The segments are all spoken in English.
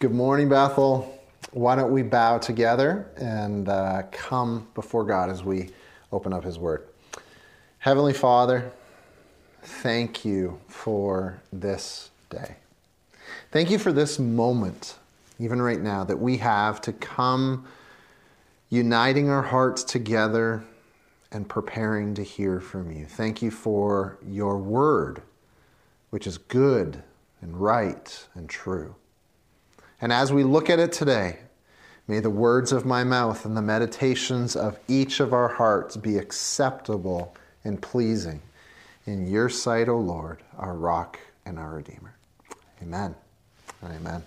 Good morning, Bethel. Why don't we bow together and uh, come before God as we open up His Word? Heavenly Father, thank you for this day. Thank you for this moment, even right now, that we have to come uniting our hearts together and preparing to hear from you. Thank you for your Word, which is good and right and true. And as we look at it today, may the words of my mouth and the meditations of each of our hearts be acceptable and pleasing in your sight, O Lord, our rock and our Redeemer. Amen. Amen.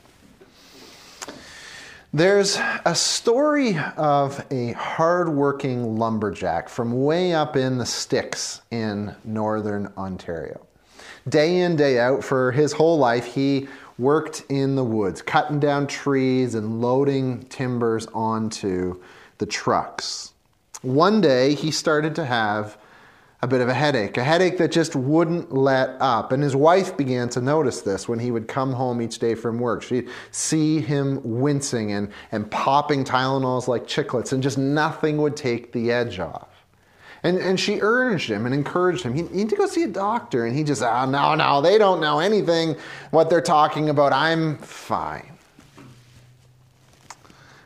There's a story of a hardworking lumberjack from way up in the sticks in northern Ontario. Day in, day out, for his whole life, he worked in the woods, cutting down trees and loading timbers onto the trucks. One day, he started to have a bit of a headache, a headache that just wouldn't let up. And his wife began to notice this when he would come home each day from work. She'd see him wincing and, and popping Tylenols like chiclets, and just nothing would take the edge off. And, and she urged him and encouraged him. You need to go see a doctor. And he just, oh, no, no, they don't know anything what they're talking about. I'm fine.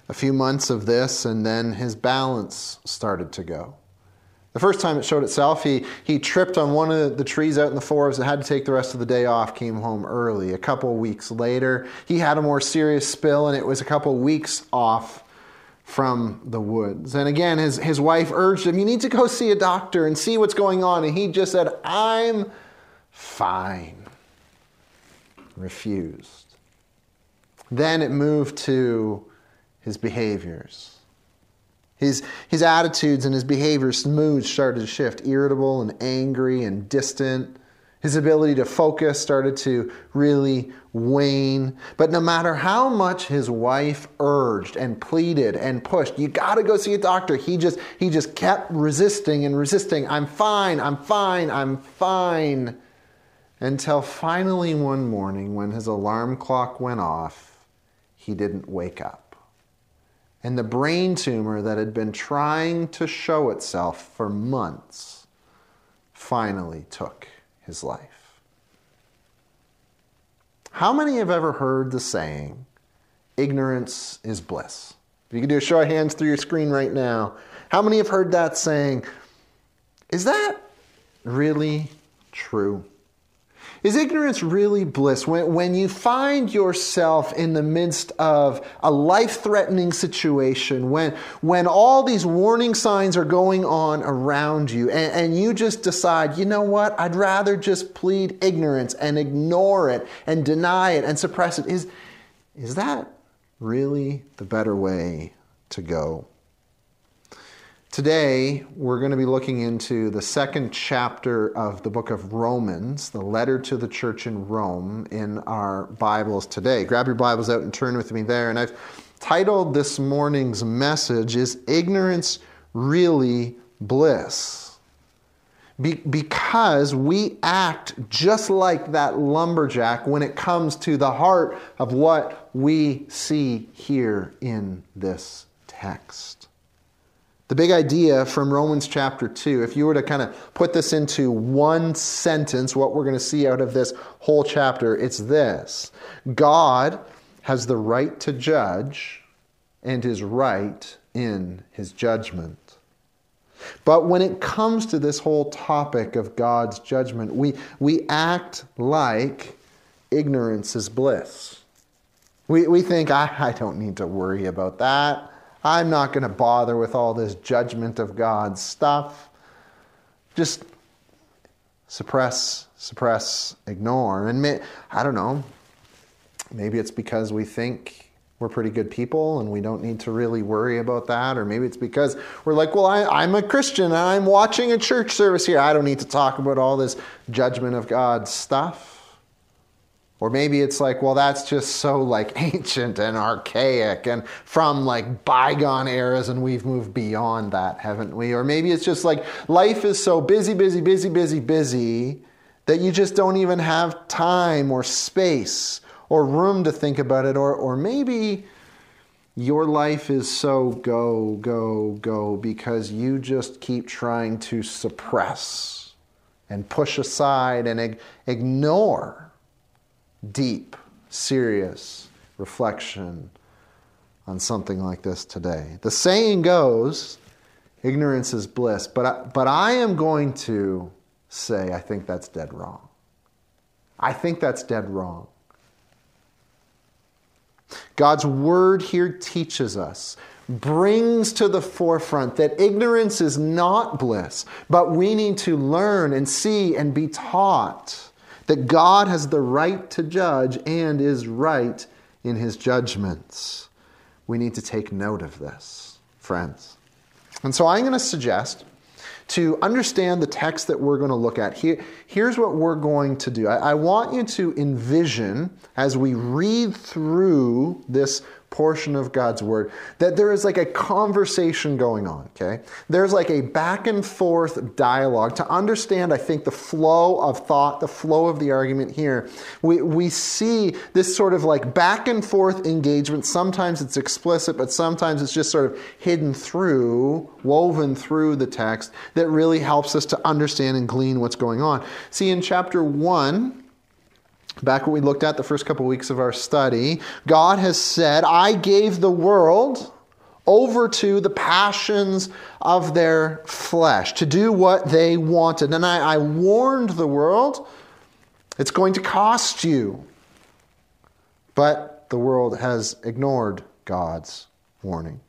A few months of this, and then his balance started to go. The first time it showed itself, he, he tripped on one of the trees out in the forest and had to take the rest of the day off, came home early. A couple weeks later, he had a more serious spill, and it was a couple weeks off from the woods. And again, his, his wife urged him, You need to go see a doctor and see what's going on. And he just said, I'm fine. Refused. Then it moved to his behaviors. His, his attitudes and his behaviors, moods started to shift, irritable and angry and distant. His ability to focus started to really wane. But no matter how much his wife urged and pleaded and pushed, you got to go see a doctor. He just he just kept resisting and resisting. I'm fine. I'm fine. I'm fine. Until finally one morning when his alarm clock went off, he didn't wake up. And the brain tumor that had been trying to show itself for months finally took his life. How many have ever heard the saying, ignorance is bliss? If you can do a show of hands through your screen right now, how many have heard that saying? Is that really true? Is ignorance really bliss? When, when you find yourself in the midst of a life threatening situation, when, when all these warning signs are going on around you, and, and you just decide, you know what, I'd rather just plead ignorance and ignore it and deny it and suppress it, is, is that really the better way to go? Today, we're going to be looking into the second chapter of the book of Romans, the letter to the church in Rome, in our Bibles today. Grab your Bibles out and turn with me there. And I've titled this morning's message is Ignorance Really Bliss? Be- because we act just like that lumberjack when it comes to the heart of what we see here in this text. The big idea from Romans chapter 2, if you were to kind of put this into one sentence, what we're going to see out of this whole chapter, it's this God has the right to judge and is right in his judgment. But when it comes to this whole topic of God's judgment, we, we act like ignorance is bliss. We, we think, I, I don't need to worry about that. I'm not going to bother with all this judgment of God stuff. Just suppress, suppress, ignore. And may, I don't know, maybe it's because we think we're pretty good people and we don't need to really worry about that. Or maybe it's because we're like, well, I, am a Christian and I'm watching a church service here. I don't need to talk about all this judgment of God stuff. Or maybe it's like, well, that's just so like ancient and archaic and from like bygone eras, and we've moved beyond that, haven't we? Or maybe it's just like life is so busy, busy, busy, busy, busy that you just don't even have time or space or room to think about it, or, or maybe your life is so go, go, go because you just keep trying to suppress and push aside and ig- ignore deep, serious reflection on something like this today. The saying goes, ignorance is bliss, but I, but I am going to say I think that's dead wrong. I think that's dead wrong. God's word here teaches us, brings to the forefront that ignorance is not bliss, but we need to learn and see and be taught that God has the right to judge and is right in his judgments. We need to take note of this, friends. And so I'm going to suggest to understand the text that we're going to look at, here, here's what we're going to do. I, I want you to envision as we read through this portion of God's word that there is like a conversation going on, okay? There's like a back and forth dialogue. To understand, I think, the flow of thought, the flow of the argument here, we, we see this sort of like back and forth engagement. Sometimes it's explicit, but sometimes it's just sort of hidden through, woven through the text that really helps us to understand and glean what's going on. See, in chapter 1, Back what we looked at the first couple weeks of our study, God has said, I gave the world over to the passions of their flesh to do what they wanted. And I, I warned the world, it's going to cost you. But the world has ignored God's warning.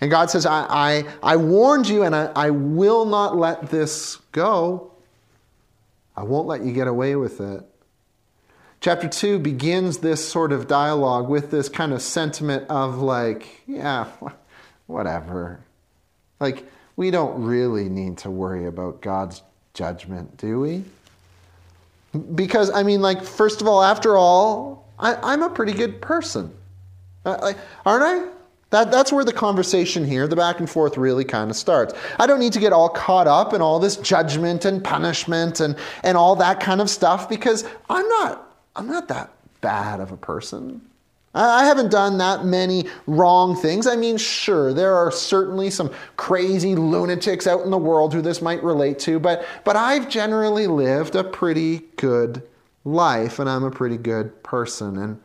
And God says, I, I, I warned you and I, I will not let this go. I won't let you get away with it. Chapter 2 begins this sort of dialogue with this kind of sentiment of, like, yeah, whatever. Like, we don't really need to worry about God's judgment, do we? Because, I mean, like, first of all, after all, I, am a pretty good person. Uh, aren't I? That, that's where the conversation here, the back and forth, really kind of starts. I don't need to get all caught up in all this judgment and punishment and, and all that kind of stuff because I'm not I'm not that bad of a person. I haven't done that many wrong things. I mean, sure, there are certainly some crazy lunatics out in the world who this might relate to, but, but I've generally lived a pretty good life and I'm a pretty good person. And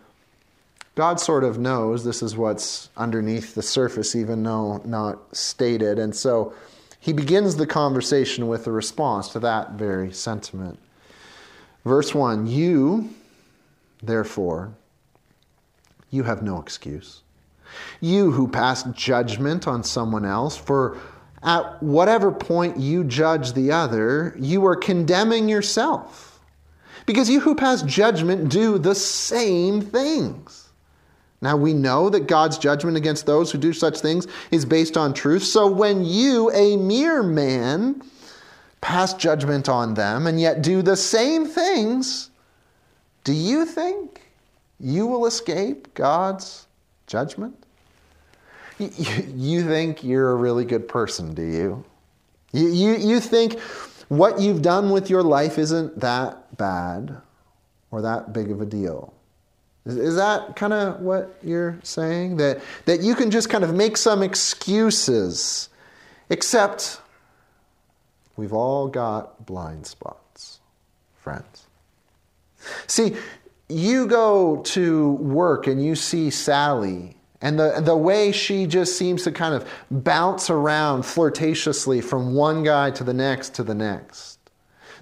God sort of knows this is what's underneath the surface, even though not stated. And so he begins the conversation with a response to that very sentiment. Verse 1 You Therefore, you have no excuse. You who pass judgment on someone else, for at whatever point you judge the other, you are condemning yourself. Because you who pass judgment do the same things. Now we know that God's judgment against those who do such things is based on truth. So when you, a mere man, pass judgment on them and yet do the same things, do you think you will escape God's judgment? You think you're a really good person, do you? You, you, you think what you've done with your life isn't that bad or that big of a deal. Is that kind of what you're saying? That, that you can just kind of make some excuses, except we've all got blind spots, friends. See, you go to work and you see Sally, and the, the way she just seems to kind of bounce around flirtatiously from one guy to the next to the next.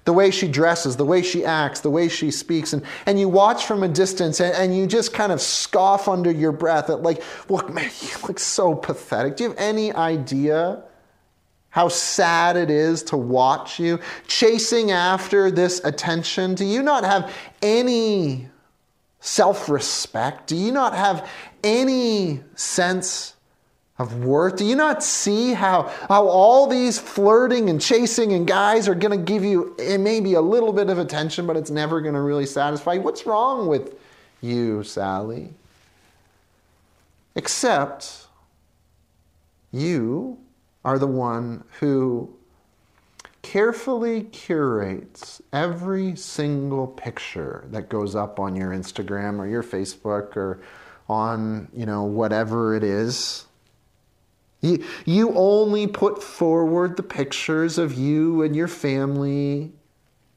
The way she dresses, the way she acts, the way she speaks, and, and you watch from a distance and, and you just kind of scoff under your breath at, like, look, man, you look so pathetic. Do you have any idea how sad it is to watch you chasing after this attention? Do you not have any self respect? Do you not have any sense of worth? Do you not see how, how all these flirting and chasing and guys are going to give you eh, maybe a little bit of attention, but it's never going to really satisfy you? What's wrong with you, Sally? Except you are the one who carefully curates every single picture that goes up on your Instagram or your Facebook or on, you know, whatever it is. You, you only put forward the pictures of you and your family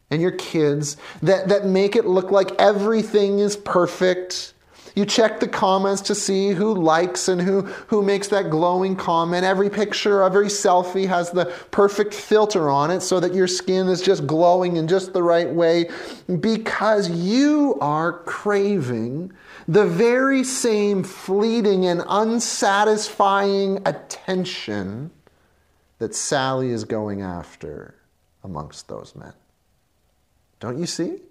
and your kids that, that make it look like everything is perfect you check the comments to see who likes and who, who makes that glowing comment. Every picture, every selfie has the perfect filter on it so that your skin is just glowing in just the right way because you are craving the very same fleeting and unsatisfying attention that Sally is going after amongst those men. Don't you see?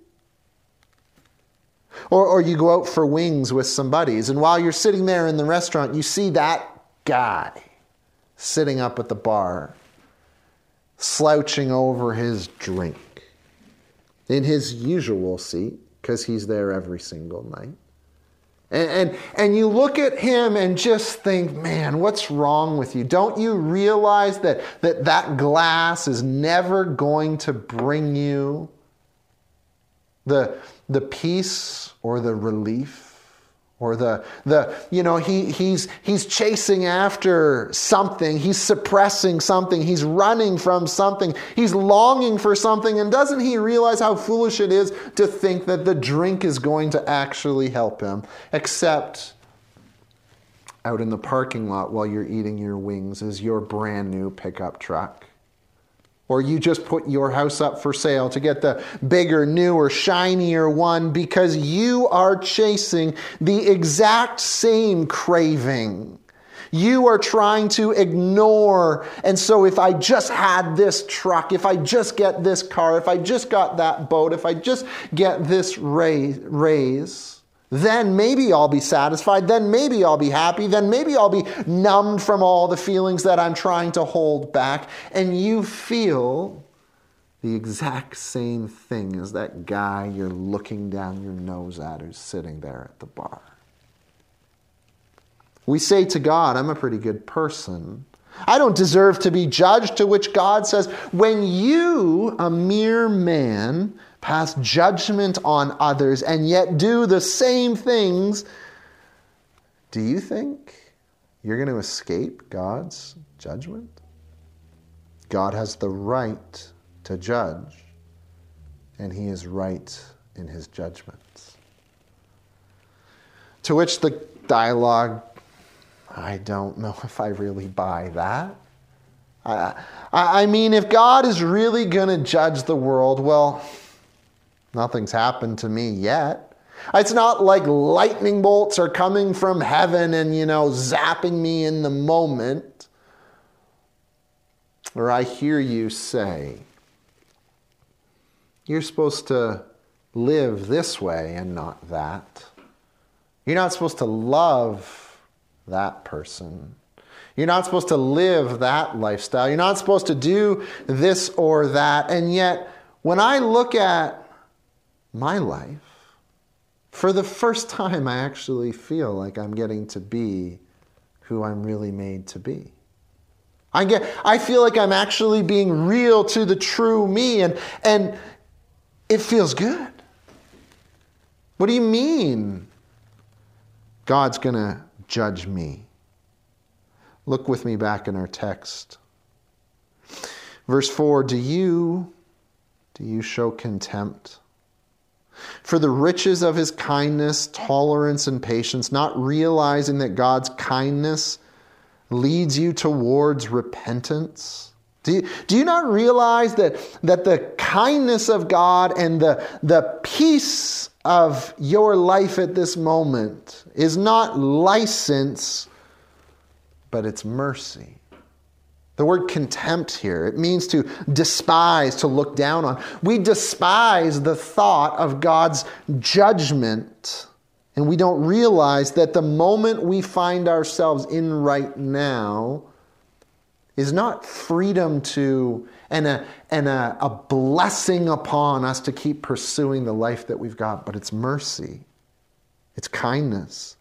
Or, or you go out for wings with some buddies, and while you're sitting there in the restaurant, you see that guy sitting up at the bar, slouching over his drink in his usual seat, because he's there every single night. And, and, and, you look at him and just think, man, what's wrong with you? Don't you realize that that, that glass is never going to bring you the, the peace or the relief or the the you know he he's he's chasing after something. He's suppressing something. He's running from something. He's longing for something. And doesn't he realize how foolish it is to think that the drink is going to actually help him except out in the parking lot while you're eating your wings is your brand new pickup truck or you just put your house up for sale to get the bigger, newer, shinier one because you are chasing the exact same craving. You are trying to ignore. And so, if I just had this truck, if I just get this car, if I just got that boat, if I just get this raise, raise then maybe I'll be satisfied. Then maybe I'll be happy. Then maybe I'll be numbed from all the feelings that I'm trying to hold back. And you feel the exact same thing as that guy you're looking down your nose at who's sitting there at the bar. We say to God, I'm a pretty good person. I don't deserve to be judged, to which God says, When you, a mere man, pass judgment on others, and yet do the same things, do you think you're going to escape God's judgment? God has the right to judge, and he is right in his judgments. To which the dialogue, I don't know if I really buy that. I, I mean, if God is really going to judge the world, well, Nothing's happened to me yet. It's not like lightning bolts are coming from heaven and, you know, zapping me in the moment. Or I hear you say, you're supposed to live this way and not that. You're not supposed to love that person. You're not supposed to live that lifestyle. You're not supposed to do this or that. And yet, when I look at my life, for the first time, I actually feel like I'm getting to be who I'm really made to be. I get I feel like I'm actually being real to the true me and and it feels good. What do you mean God's going to judge me? Look with me back in our text. Verse 4, do you do you show contempt for the riches of his kindness, tolerance, and patience, not realizing that God's kindness leads you towards repentance? Do you, do you not realize that, that the kindness of God and the, the peace of your life at this moment is not license, but it's mercy? The word contempt here, it means to despise, to look down on. We despise the thought of God's judgment, and we don't realize that the moment we find ourselves in right now is not freedom to and a, and a, a blessing upon us to keep pursuing the life that we've got, but it's mercy, it's kindness.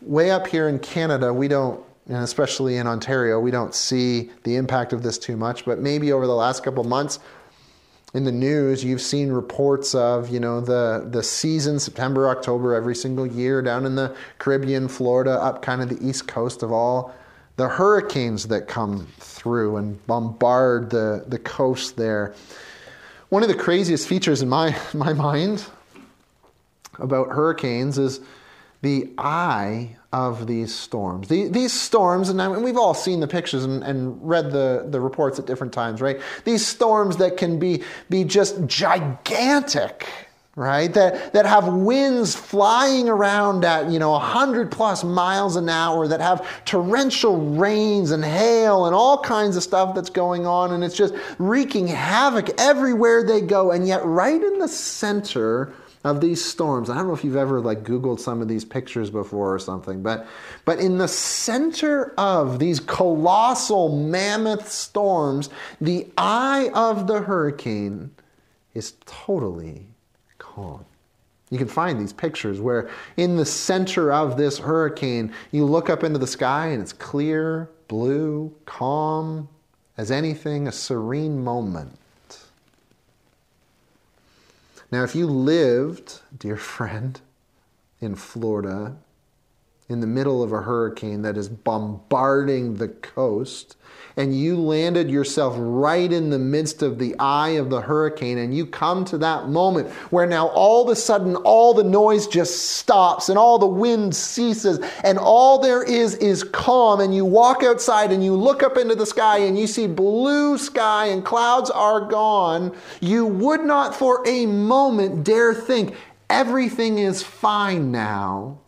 Way up here in Canada, we don't and especially in Ontario, we don't see the impact of this too much, but maybe over the last couple months in the news, you've seen reports of, you know, the, the season, September, October, every single year down in the Caribbean, Florida, up kind of the east coast of all the hurricanes that come through and bombard the, the coast there. One of the craziest features in my, my mind about hurricanes is the eye of these storms. The, these storms, and, I we've all seen the pictures and, and, read the, the reports at different times, right? These storms that can be, be just gigantic, right? That, that have winds flying around at, you know, 100 plus miles an hour, that have torrential rains and hail and all kinds of stuff that's going on, and it's just wreaking havoc everywhere they go. And yet, right in the center of these storms. I don't know if you've ever like googled some of these pictures before or something, but but in the center of these colossal mammoth storms, the eye of the hurricane is totally calm. You can find these pictures where in the center of this hurricane, you look up into the sky and it's clear, blue, calm as anything, a serene moment. Now, if you lived, dear friend, in Florida, in the middle of a hurricane that is bombarding the coast, and you landed yourself right in the midst of the eye of the hurricane, and you come to that moment where now all of a sudden all the noise just stops and all the wind ceases, and all there is is calm, and you walk outside and you look up into the sky and you see blue sky and clouds are gone, you would not for a moment dare think everything is fine now.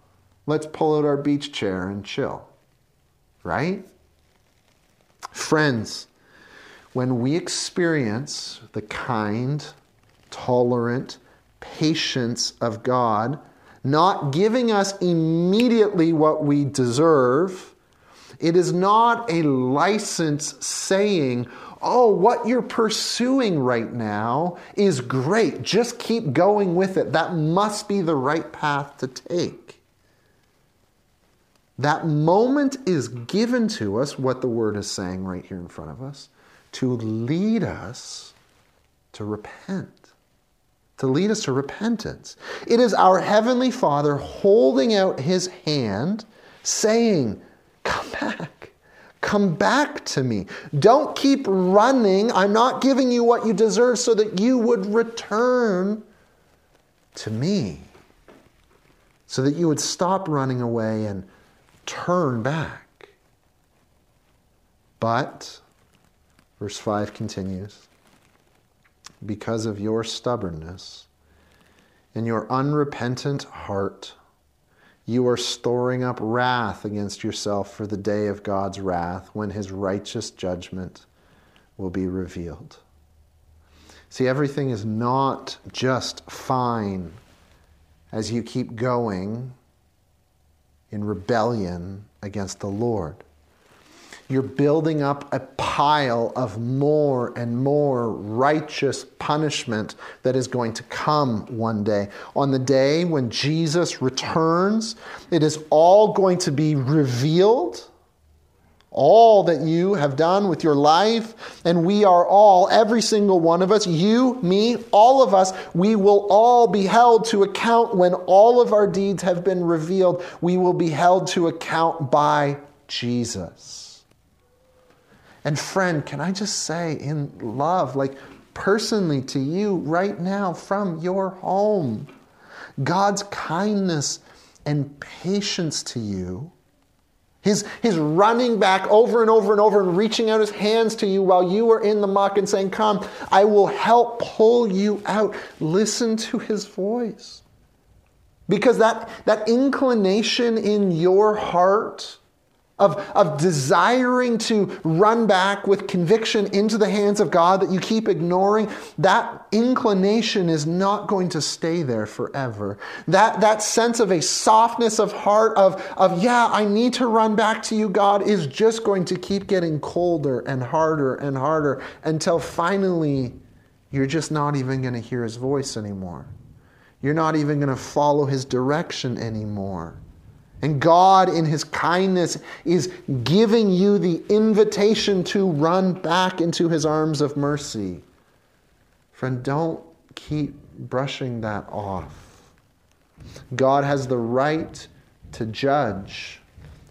Let's pull out our beach chair and chill. Right? Friends, when we experience the kind, tolerant patience of God, not giving us immediately what we deserve, it is not a license saying, oh, what you're pursuing right now is great. Just keep going with it. That must be the right path to take. That moment is given to us, what the word is saying right here in front of us, to lead us to repent, to lead us to repentance. It is our Heavenly Father holding out His hand, saying, Come back. Come back to me. Don't keep running. I'm not giving you what you deserve so that you would return to me. So that you would stop running away and turn back. But, verse 5 continues, because of your stubbornness and your unrepentant heart, you are storing up wrath against yourself for the day of God's wrath when his righteous judgment will be revealed. See, everything is not just fine as you keep going in rebellion against the Lord. You're building up a pile of more and more righteous punishment that is going to come one day. On the day when Jesus returns, it is all going to be revealed all that you have done with your life, and we are all, every single one of us, you, me, all of us, we will all be held to account when all of our deeds have been revealed. We will be held to account by Jesus. And friend, can I just say in love, like personally to you right now from your home, God's kindness and patience to you his, his running back over and over and over and reaching out his hands to you while you are in the muck and saying, Come, I will help pull you out. Listen to his voice. Because that, that inclination in your heart of, of desiring to run back with conviction into the hands of God that you keep ignoring, that inclination is not going to stay there forever. That, that sense of a softness of heart, of, of, yeah, I need to run back to you, God, is just going to keep getting colder and harder and harder until finally you're just not even going to hear his voice anymore. You're not even going to follow his direction anymore And God, in His kindness, is giving you the invitation to run back into His arms of mercy. Friend, don't keep brushing that off. God has the right to judge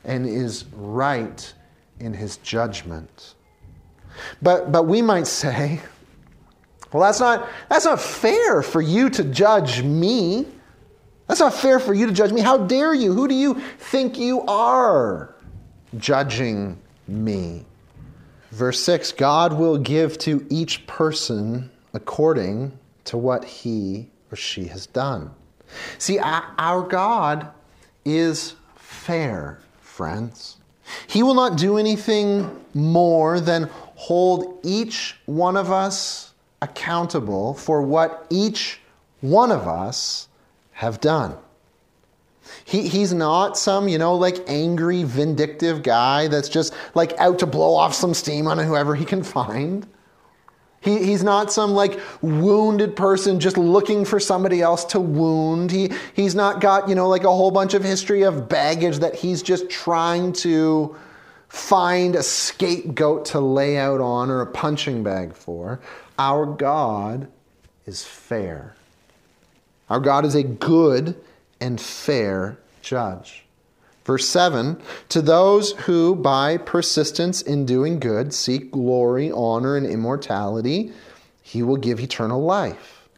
and is right in His judgment. But, but we might say, well, that's not, that's not fair for you to judge me. That's not fair for you to judge me. How dare you? Who do you think you are judging me? Verse 6 God will give to each person according to what he or she has done. See, our God is fair, friends. He will not do anything more than hold each one of us accountable for what each one of us have done. He, he's not some, you know, like angry, vindictive guy that's just like out to blow off some steam on whoever he can find. He, he's not some like wounded person just looking for somebody else to wound. He, he's not got, you know, like a whole bunch of history of baggage that he's just trying to find a scapegoat to lay out on or a punching bag for. Our God is fair. Our God is a good and fair judge. Verse 7 To those who, by persistence in doing good, seek glory, honor, and immortality, he will give eternal life.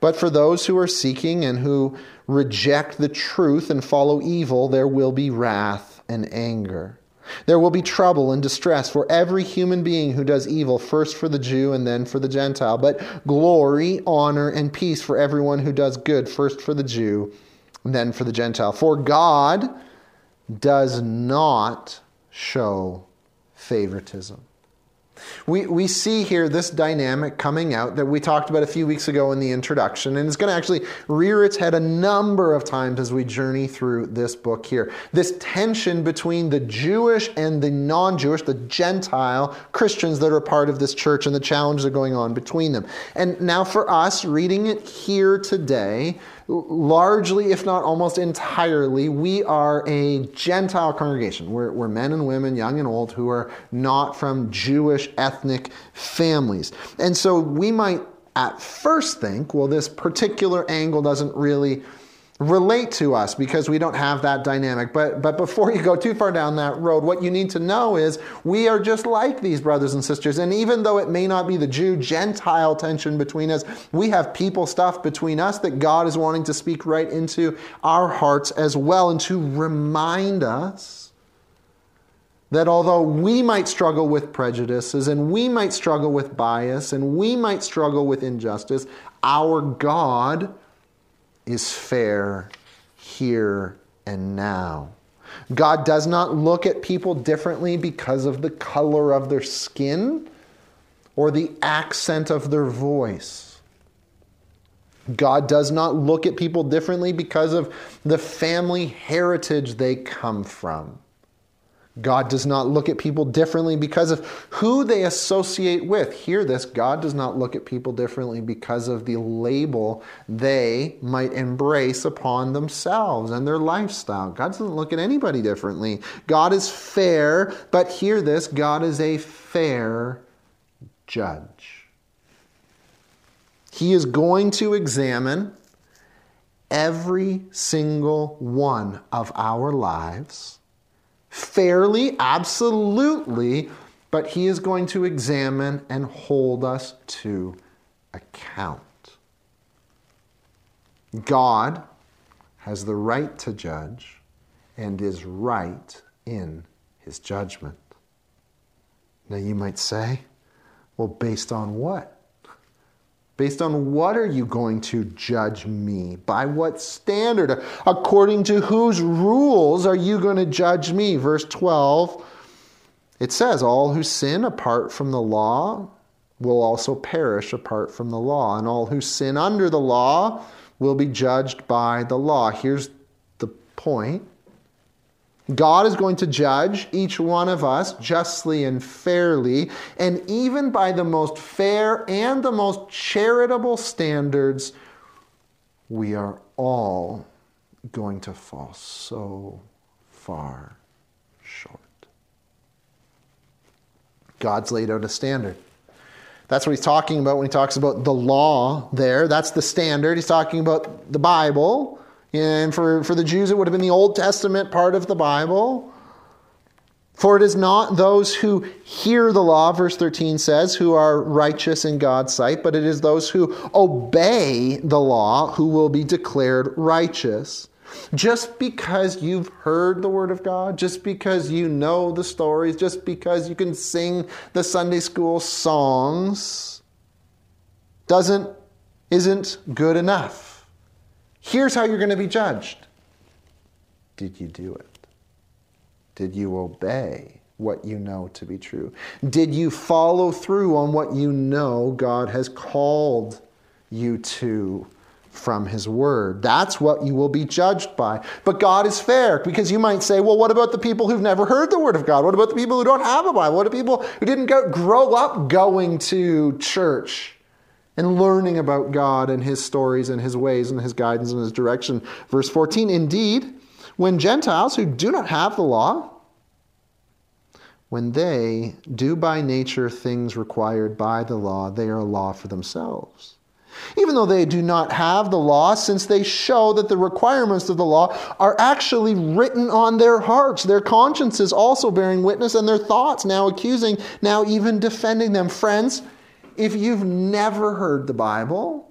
But for those who are seeking and who reject the truth and follow evil, there will be wrath and anger. There will be trouble and distress for every human being who does evil, first for the Jew and then for the Gentile, but glory, honor, and peace for everyone who does good, first for the Jew and then for the Gentile. For God does not show favoritism. We, we see here this dynamic coming out that we talked about a few weeks ago in the introduction, and it's going to actually rear its head a number of times as we journey through this book here. This tension between the Jewish and the non Jewish, the Gentile Christians that are part of this church, and the challenges that are going on between them. And now, for us, reading it here today, largely, if not almost entirely, we are a Gentile congregation. We're, we're, men and women, young and old, who are not from Jewish ethnic families. And so we might at first think, well, this particular angle doesn't really relate to us because we don't have that dynamic. But, but before you go too far down that road, what you need to know is we are just like these brothers and sisters. And even though it may not be the Jew Gentile tension between us, we have people stuff between us that God is wanting to speak right into our hearts as well and to remind us that although we might struggle with prejudices and we might struggle with bias and we might struggle with injustice, our God is fair here and now. God does not look at people differently because of the color of their skin or the accent of their voice. God does not look at people differently because of the family heritage they come from. God does not look at people differently because of who they associate with. Hear this God does not look at people differently because of the label they might embrace upon themselves and their lifestyle. God doesn't look at anybody differently. God is fair, but hear this God is a fair judge. He is going to examine every single one of our lives fairly, absolutely, but he is going to examine and hold us to account. God has the right to judge and is right in his judgment. Now you might say, well, based on what? Based on what are you going to judge me? By what standard? According to whose rules are you going to judge me? Verse 12, it says, All who sin apart from the law will also perish apart from the law, and all who sin under the law will be judged by the law. Here's the point God is going to judge each one of us justly and fairly, and even by the most fair and the most charitable standards, we are all going to fall so far short. God's laid out a standard. That's what he's talking about when he talks about the law there. That's the standard. He's talking about the Bible. And for, for the Jews, it would have been the Old Testament part of the Bible. For it is not those who hear the law, verse 13 says, who are righteous in God's sight, but it is those who obey the law who will be declared righteous. Just because you've heard the Word of God, just because you know the stories, just because you can sing the Sunday school songs, doesn't, isn't good enough. Here's how you're going to be judged Did you do it? Did you obey what you know to be true? Did you follow through on what you know God has called you to from His Word? That's what you will be judged by. But God is fair because you might say, well, what about the people who've never heard the Word of God? What about the people who don't have a Bible? What about people who didn't go, grow up going to church? And learning about God and His stories and His ways and His guidance and His direction. Verse 14 Indeed, when Gentiles who do not have the law, when they do by nature things required by the law, they are a law for themselves. Even though they do not have the law, since they show that the requirements of the law are actually written on their hearts, their consciences also bearing witness, and their thoughts now accusing, now even defending them. Friends, if you've never heard the Bible,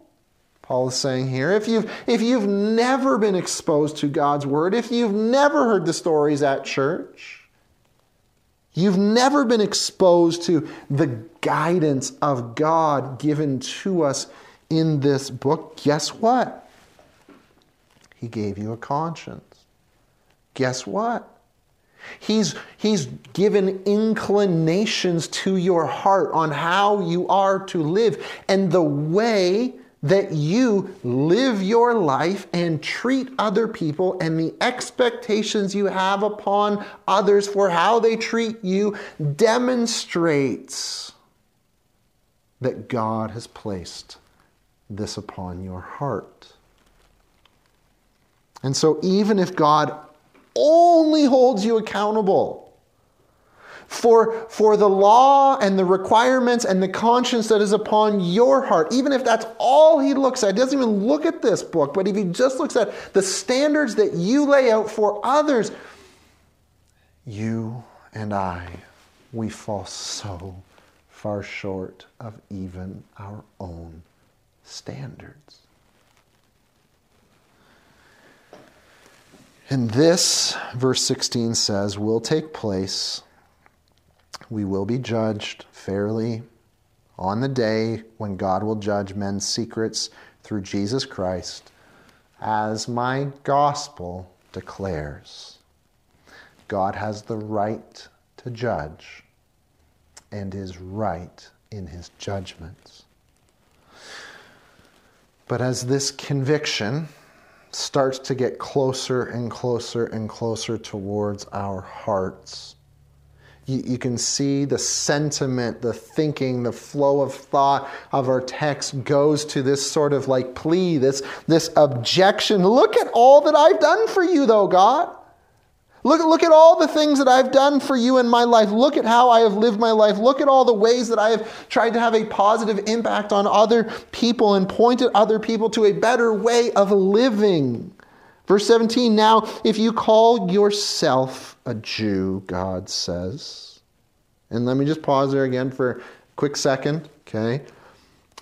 Paul is saying here, if you've, if you've never been exposed to God's Word, if you've never heard the stories at church, you've never been exposed to the guidance of God given to us in this book, guess what? He gave you a conscience. Guess what? He's, he's given inclinations to your heart on how you are to live. And the way that you live your life and treat other people and the expectations you have upon others for how they treat you demonstrates that God has placed this upon your heart. And so, even if God only holds you accountable for, for the law and the requirements and the conscience that is upon your heart, even if that's all he looks at, he doesn't even look at this book, but if he just looks at the standards that you lay out for others, you and I, we fall so far short of even our own standards. And this, verse 16 says, will take place we will be judged fairly on the day when God will judge men's secrets through Jesus Christ, as my gospel declares. God has the right to judge and is right in his judgments. But as this conviction starts to get closer and closer and closer towards our hearts, you, you, can see the sentiment, the thinking, the flow of thought of our text goes to this sort of like plea, this, this objection. Look at all that I've done for you, though, God. Look, look at all the things that I've done for you in my life. Look at how I have lived my life. Look at all the ways that I have tried to have a positive impact on other people and pointed other people to a better way of living. Verse 17 Now, if you call yourself a Jew, God says, and let me just pause there again for a quick second, okay?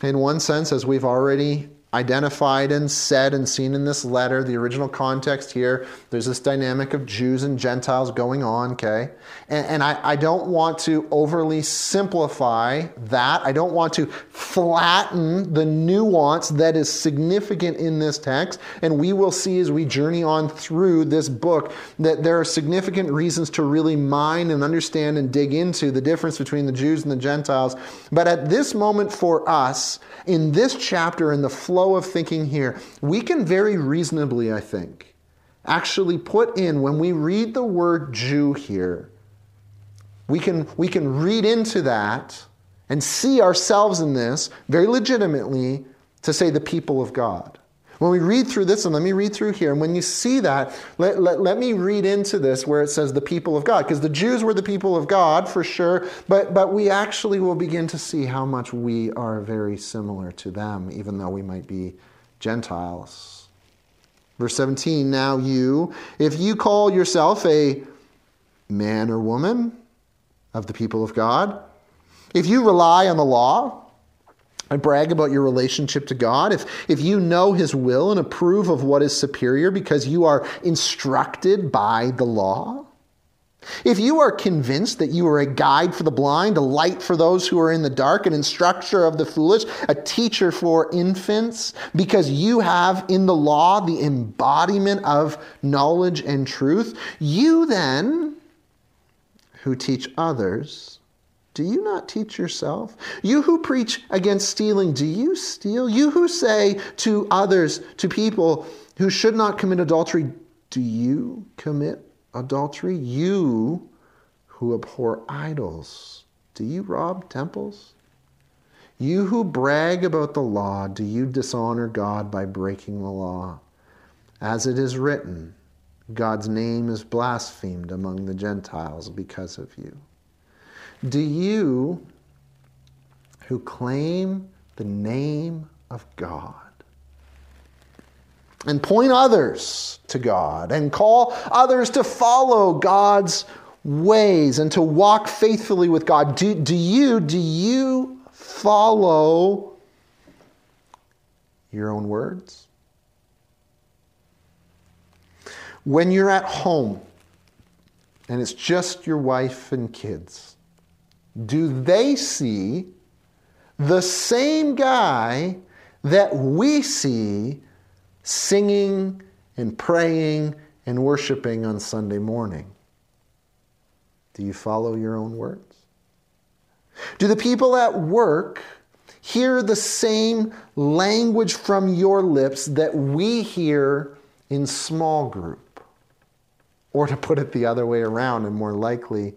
In one sense, as we've already identified and said and seen in this letter, the original context here, there's this dynamic of Jews and Gentiles going on, okay? And, and I, I don't want to overly simplify that. I don't want to flatten the nuance that is significant in this text. And we will see as we journey on through this book that there are significant reasons to really mine and understand and dig into the difference between the Jews and the Gentiles. But at this moment for us, in this chapter, in the flow of thinking here, we can very reasonably, I think, actually put in, when we read the word Jew here, we can, we can read into that and see ourselves in this very legitimately to say the people of God. When we read through this, and let me read through here, and when you see that, let, let, let me read into this where it says the people of God, because the Jews were the people of God for sure, but, but we actually will begin to see how much we are very similar to them, even though we might be Gentiles. Verse 17 Now you, if you call yourself a man or woman of the people of God, if you rely on the law and brag about your relationship to God, if, if you know His will and approve of what is superior because you are instructed by the law, if you are convinced that you are a guide for the blind, a light for those who are in the dark, an instructor of the foolish, a teacher for infants, because you have in the law the embodiment of knowledge and truth, you then, who teach others, do you not teach yourself? You who preach against stealing, do you steal? You who say to others, to people who should not commit adultery, do you commit adultery? You who abhor idols, do you rob temples? You who brag about the law, do you dishonor God by breaking the law? As it is written, God's name is blasphemed among the Gentiles because of you. Do you, who claim the name of God, and point others to God, and call others to follow God's ways and to walk faithfully with God, do, do you, do you follow your own words? When you're at home and it's just your wife and kids, do they see the same guy that we see singing and praying and worshiping on Sunday morning? Do you follow your own words? Do the people at work hear the same language from your lips that we hear in small group? Or to put it the other way around, and more likely,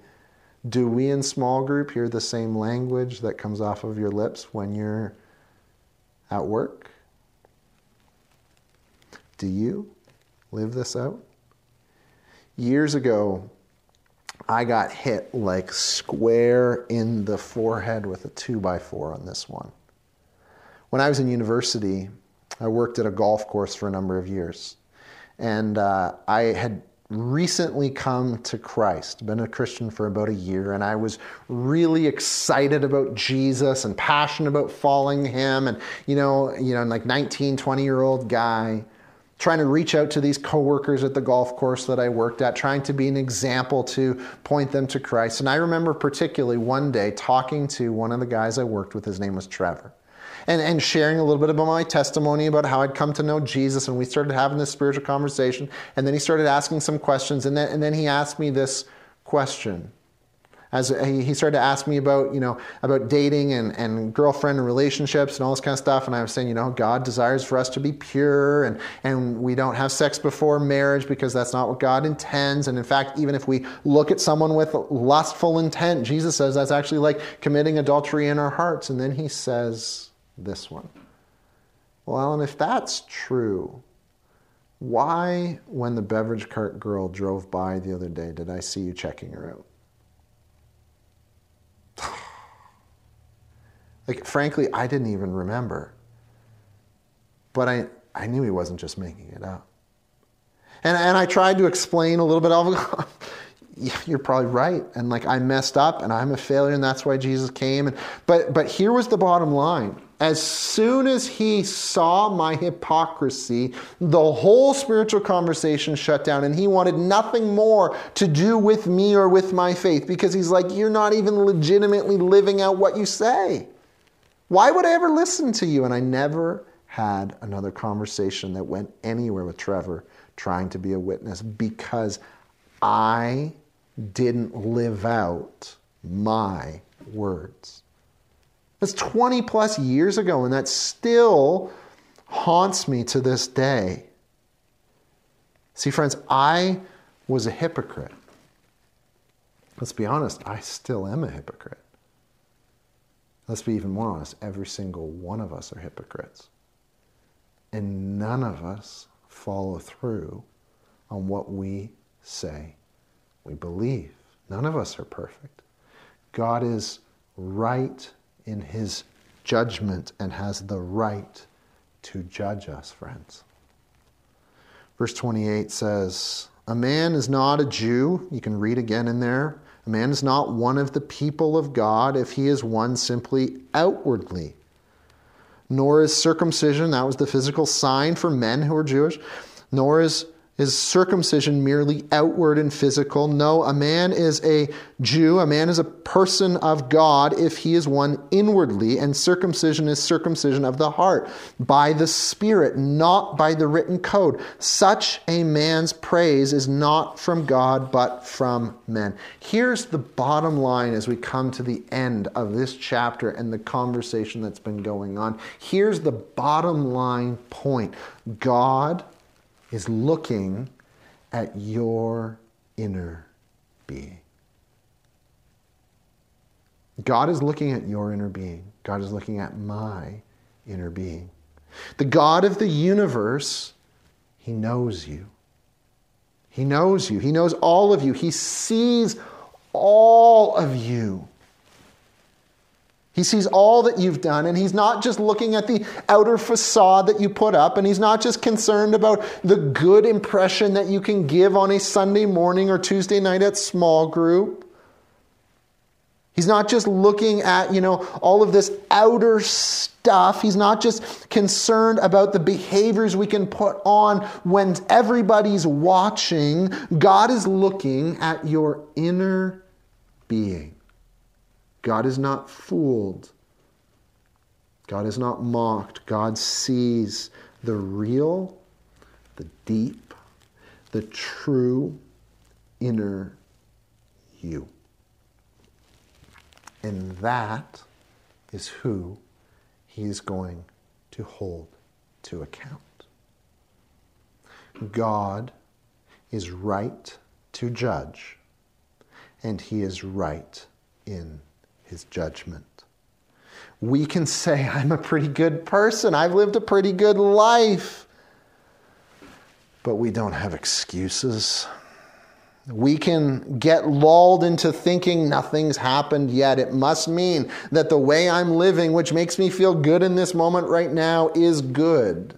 do we in small group hear the same language that comes off of your lips when you're at work? Do you live this out? Years ago, I got hit like square in the forehead with a two by four on this one. When I was in university, I worked at a golf course for a number of years. And uh, I had recently come to Christ, been a Christian for about a year, and I was really excited about Jesus and passionate about following him. And, you know, you know, like 19, 20 year old guy trying to reach out to these coworkers at the golf course that I worked at, trying to be an example to point them to Christ. And I remember particularly one day talking to one of the guys I worked with, his name was Trevor and, and sharing a little bit about my testimony about how I'd come to know Jesus. And we started having this spiritual conversation. And then he started asking some questions. And then, and then he asked me this question. As he started to ask me about, you know, about dating and, and girlfriend and relationships and all this kind of stuff. And I was saying, you know, God desires for us to be pure and, and we don't have sex before marriage because that's not what God intends. And in fact, even if we look at someone with lustful intent, Jesus says that's actually like committing adultery in our hearts. And then he says, this one. Well, Alan, if that's true, why, when the beverage cart girl drove by the other day, did I see you checking her out? like, frankly, I didn't even remember. But I, I knew he wasn't just making it up. And, and I tried to explain a little bit of you're probably right and like i messed up and i'm a failure and that's why jesus came and but but here was the bottom line as soon as he saw my hypocrisy, the whole spiritual conversation shut down, and he wanted nothing more to do with me or with my faith because he's like, You're not even legitimately living out what you say. Why would I ever listen to you? And I never had another conversation that went anywhere with Trevor trying to be a witness because I didn't live out my words. That's 20 plus years ago, and that still haunts me to this day. See, friends, I was a hypocrite. Let's be honest, I still am a hypocrite. Let's be even more honest, every single one of us are hypocrites. and none of us follow through on what we say we believe. None of us are perfect. God is right in his judgment and has the right to judge us, friends. Verse 28 says, A man is not a Jew. You can read again in there. A man is not one of the people of God if he is one simply outwardly. Nor is circumcision, that was the physical sign for men who are Jewish, nor is is circumcision merely outward and physical? No, a man is a Jew, a man is a person of God if he is one inwardly, and circumcision is circumcision of the heart, by the Spirit, not by the written code. Such a man's praise is not from God, but from men. Here's the bottom line as we come to the end of this chapter and the conversation that's been going on. Here's the bottom line point God is looking at your inner being. God is looking at your inner being. God is looking at my inner being. The God of the universe, He knows you. He knows you. He knows all of you. He sees all of you. He sees all that you've done, and he's not just looking at the outer facade that you put up, and he's not just concerned about the good impression that you can give on a Sunday morning or Tuesday night at small group. He's not just looking at, you know, all of this outer stuff. He's not just concerned about the behaviors we can put on when everybody's watching. God is looking at your inner being. God is not fooled. God is not mocked. God sees the real, the deep, the true inner you. And that is who he is going to hold to account. God is right to judge, and he is right in judgment. We can say, I'm a pretty good person, I've lived a pretty good life, but we don't have excuses. We can get lulled into thinking nothing's happened yet. It must mean that the way I'm living, which makes me feel good in this moment right now, is good.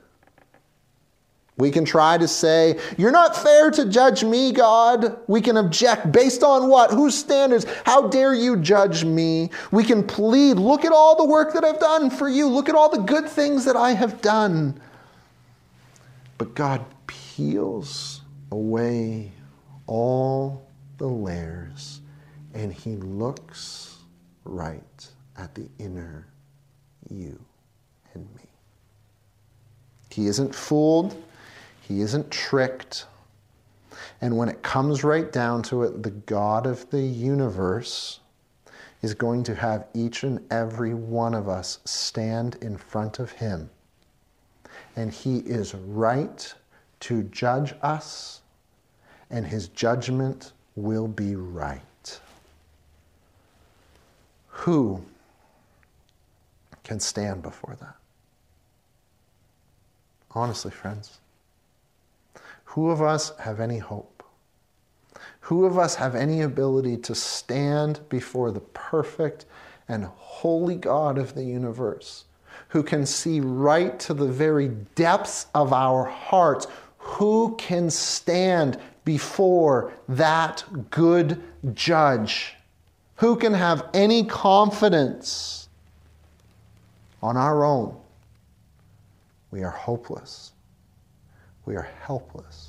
We can try to say, You're not fair to judge me, God. We can object based on what? Whose standards? How dare you judge me? We can plead, Look at all the work that I've done for you. Look at all the good things that I have done. But God peels away all the layers and He looks right at the inner you and me. He isn't fooled. He isn't tricked. And when it comes right down to it, the God of the universe is going to have each and every one of us stand in front of Him. And He is right to judge us, and His judgment will be right. Who can stand before that? Honestly, friends. Who of us have any hope? Who of us have any ability to stand before the perfect and holy God of the universe, who can see right to the very depths of our hearts? Who can stand before that good judge? Who can have any confidence on our own? We are hopeless. We are helpless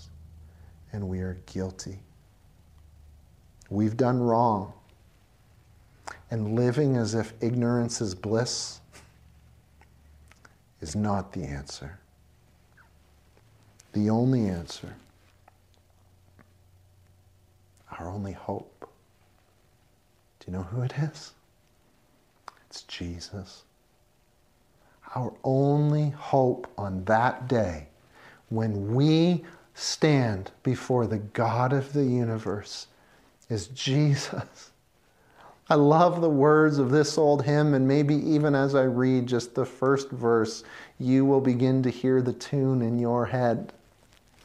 and we are guilty. We've done wrong. And living as if ignorance is bliss is not the answer. The only answer, our only hope. Do you know who it is? It's Jesus. Our only hope on that day when we stand before the God of the universe is Jesus, I love the words of this old hymn, and maybe even as I read just the first verse, you will begin to hear the tune in your head.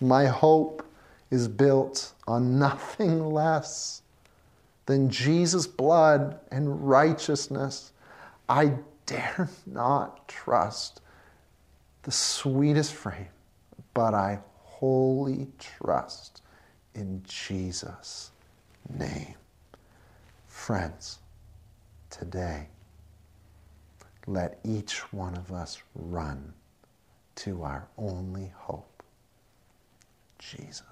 My hope is built on nothing less than Jesus' blood and righteousness. I dare not trust the sweetest frame, but I wholly trust in Jesus' name. Friends, today, let each one of us run to our only hope, Jesus.